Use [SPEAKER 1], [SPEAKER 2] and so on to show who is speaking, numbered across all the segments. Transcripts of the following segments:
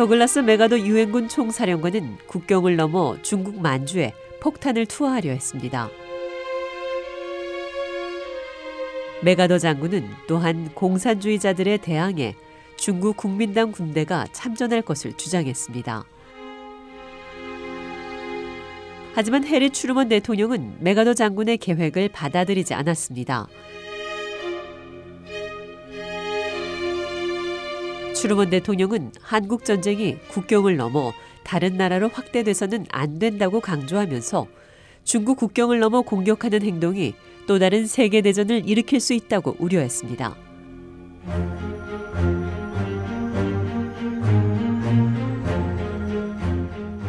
[SPEAKER 1] 더글라스 메가도 유엔군 총사령관은 국경을 넘어 중국 만주에 폭탄을 투하하려 했습니다. 메가더 장군은 또한 공산주의자들에 대항해 중국 국민당 군대가 참전할 것을 주장했습니다. 하지만 해리 추르먼 대통령은 메가더 장군의 계획을 받아들이지 않았습니다. 추르먼 대통령은 한국 전쟁이 국경을 넘어 다른 나라로 확대돼서는 안 된다고 강조하면서 중국 국경을 넘어 공격하는 행동이 또 다른 세계 대전을 일으킬 수 있다고 우려했습니다.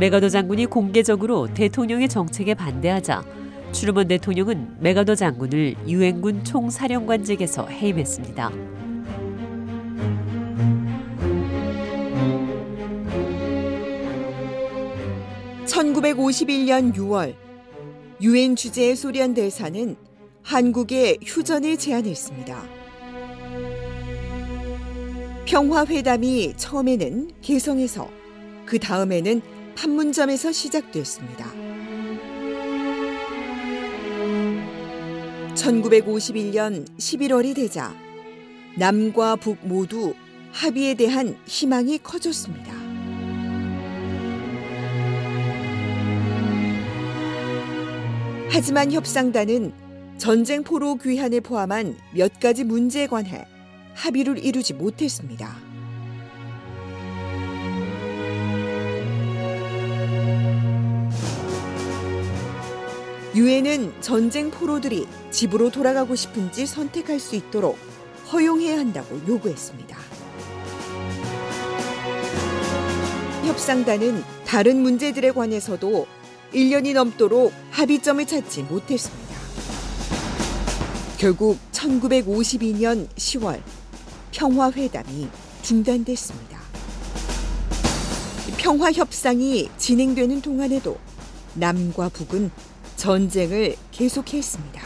[SPEAKER 1] 메가더 장군이 공개적으로 대통령의 정책에 반대하자 추르먼 대통령은 메가더 장군을 유엔군 총사령관직에서 해임했습니다.
[SPEAKER 2] 1951년 6월 유엔 주재의 소련 대사는 한국에 휴전을 제안했습니다. 평화회담이 처음에는 개성에서 그 다음에는 판문점에서 시작됐습니다. 1951년 11월이 되자 남과 북 모두 합의에 대한 희망이 커졌습니다. 하지만 협상단은 전쟁 포로 귀환을 포함한 몇 가지 문제에 관해 합의를 이루지 못했습니다. 유엔은 전쟁 포로들이 집으로 돌아가고 싶은지 선택할 수 있도록 허용해야 한다고 요구했습니다. 협상단은 다른 문제들에 관해서도 1년이 넘도록 합의점을 찾지 못했습니다. 결국 1952년 10월 평화회담이 중단됐습니다. 평화 협상이 진행되는 동안에도 남과 북은 전쟁을 계속했습니다.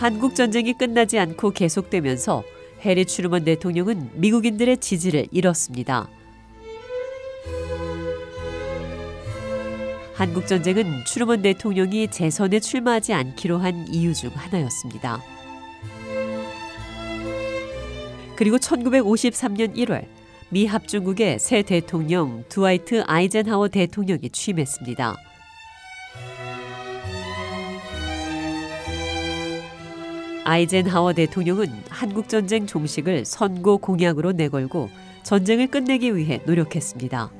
[SPEAKER 1] 한국 전쟁이 끝나지 않고 계속되면서 해리 추르먼 대통령은 미국인들의 지지를 잃었습니다. 한국 전쟁은 추르먼 대통령이 재선에 출마하지 않기로 한 이유 중 하나였습니다. 그리고 1953년 1월 미 합중국의 새 대통령 드와이트 아이젠하워 대통령이 취임했습니다. 아이젠하워 대통령은 한국전쟁 종식을 선고 공약으로 내걸고 전쟁을 끝내기 위해 노력했습니다.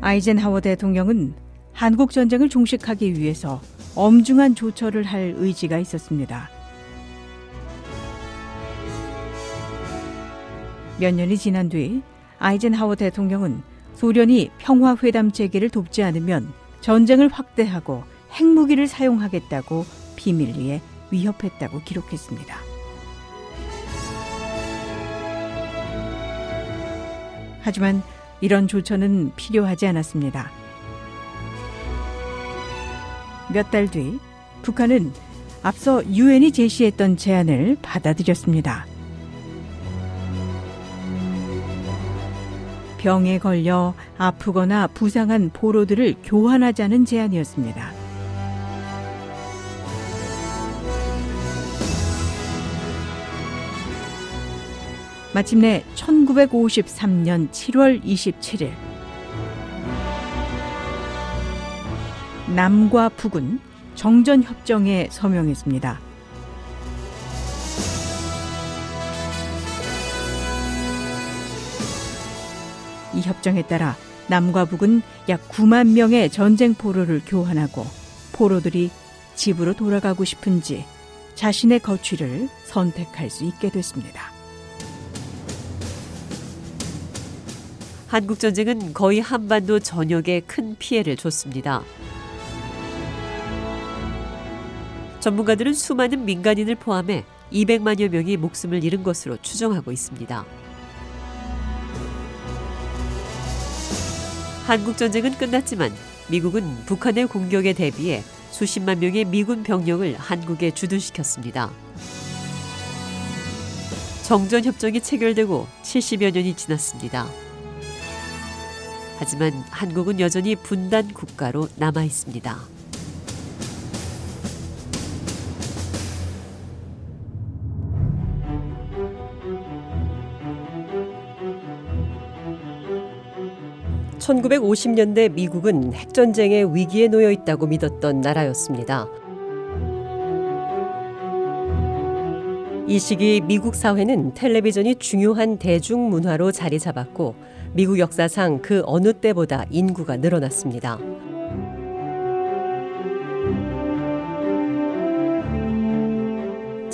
[SPEAKER 3] 아이젠하워 대통령은 한국 전쟁을 종식하기 위해서 엄중한 조처를 할 의지가 있었습니다. 몇 년이 지난 뒤 아이젠하워 대통령은 소련이 평화회담 재개를 돕지 않으면 전쟁을 확대하고 핵무기를 사용하겠다고 비밀리에 위협했다고 기록했습니다. 하지만 이런 조처는 필요하지 않았습니다. 몇 달 뒤 북한은 앞서 유엔이 제시했던 제안을 받아들였습니다. 병에 걸려 아프거나 부상한 포로들을 교환하자는 제안이었습니다. 마침내 1953년 7월 27일 남과 북은 정전 협정에 서명했습니다. 이 협정에 따라 남과 북은 약 9만 명의 전쟁 포로를 교환하고 포로들이 집으로 돌아가고 싶은지 자신의 거취를 선택할 수 있게 됐습니다.
[SPEAKER 1] 한국 전쟁은 거의 한반도 전역에 큰 피해를 줬습니다. 전문가들은 수많은 민간인을 포함해 200만여 명이 목숨을 잃은 것으로 추정하고 있습니다. 한국 전쟁은 끝났지만 미국은 북한의 공격에 대비해 수십만 명의 미군 병력을 한국에 주둔시켰습니다. 정전 협정이 체결되고 70여 년이 지났습니다. 하지만 한국은 여전히 분단 국가로 남아 있습니다. (1950년대) 미국은 핵전쟁의 위기에 놓여 있다고 믿었던 나라였습니다. 이 시기 미국 사회는 텔레비전이 중요한 대중문화로 자리 잡았고 미국 역사상 그 어느 때보다 인구가 늘어났습니다.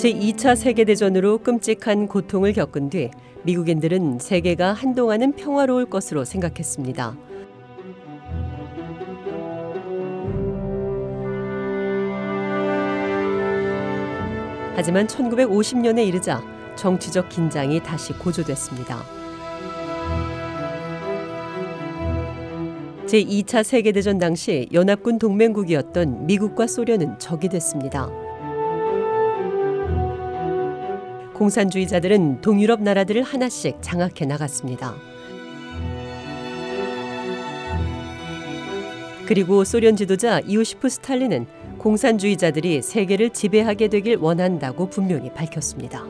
[SPEAKER 1] 제2차 세계대전으로 끔찍한 고통을 겪은 뒤 미국인들은 세계가 한동안은 평화로울 것으로 생각했습니다. 하지만 1950년에 이르자 정치적 긴장이 다시 고조됐습니다. 제2차 세계대전 당시 연합군 동맹국이었던 미국과 소련은 적이 됐습니다. 공산주의자들은 동유럽 나라들을 하나씩 장악해 나갔습니다. 그리고 소련 지도자 이오시프 스탈린은 공산주의자들이 세계를 지배하게 되길 원한다고 분명히 밝혔습니다.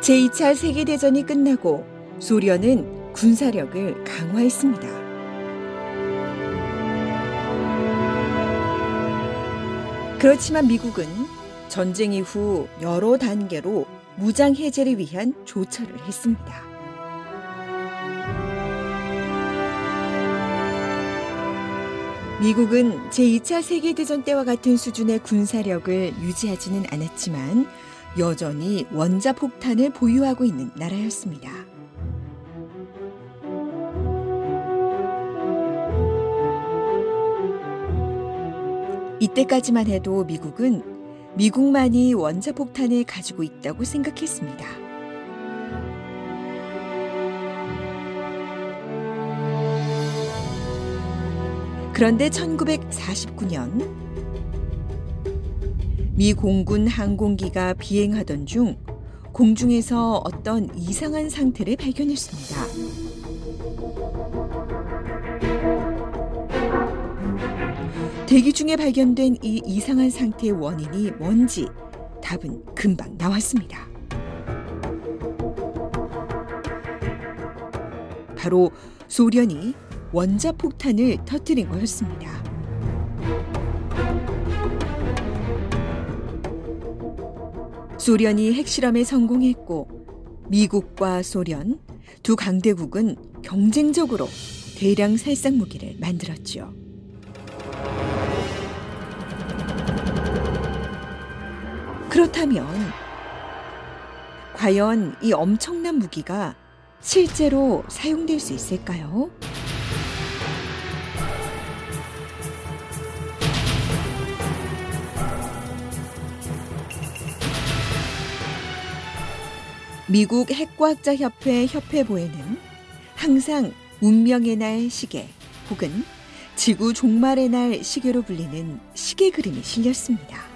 [SPEAKER 2] 제2차 세계대전이 끝나고 소련은 군사력을 강화했습니다. 그렇지만 미국은 전쟁 이후 여러 단계로 무장 해제를 위한 조처를 했습니다. 미국은 제2차 세계대전 때와 같은 수준의 군사력을 유지하지는 않았지만 여전히 원자폭탄을 보유하고 있는 나라였습니다. 이때까지만 해도 미국은 미국만이 원자폭탄을 가지고 있다고 생각했습니다. 그런데 1949년 미 공군 항공기가 비행하던 중 공중에서 어떤 이상한 상태를 발견했습니다. 대기 중에 발견된 이 이상한 상태의 원인이 뭔지 답은 금방 나왔습니다. 바로 소련이 원자폭탄을 터뜨린 거였습니다. 소련이 핵실험에 성공했고 미국과 소련 두 강대국은 경쟁적으로 대량 살상 무기를 만들었죠. 그렇다면 과연 이 엄청난 무기가 실제로 사용될 수 있을까요? 미국 핵과학자 협회 협회보에는 항상 운명의 날 시계 혹은 지구 종말의 날 시계로 불리는 시계 그림이 실렸습니다.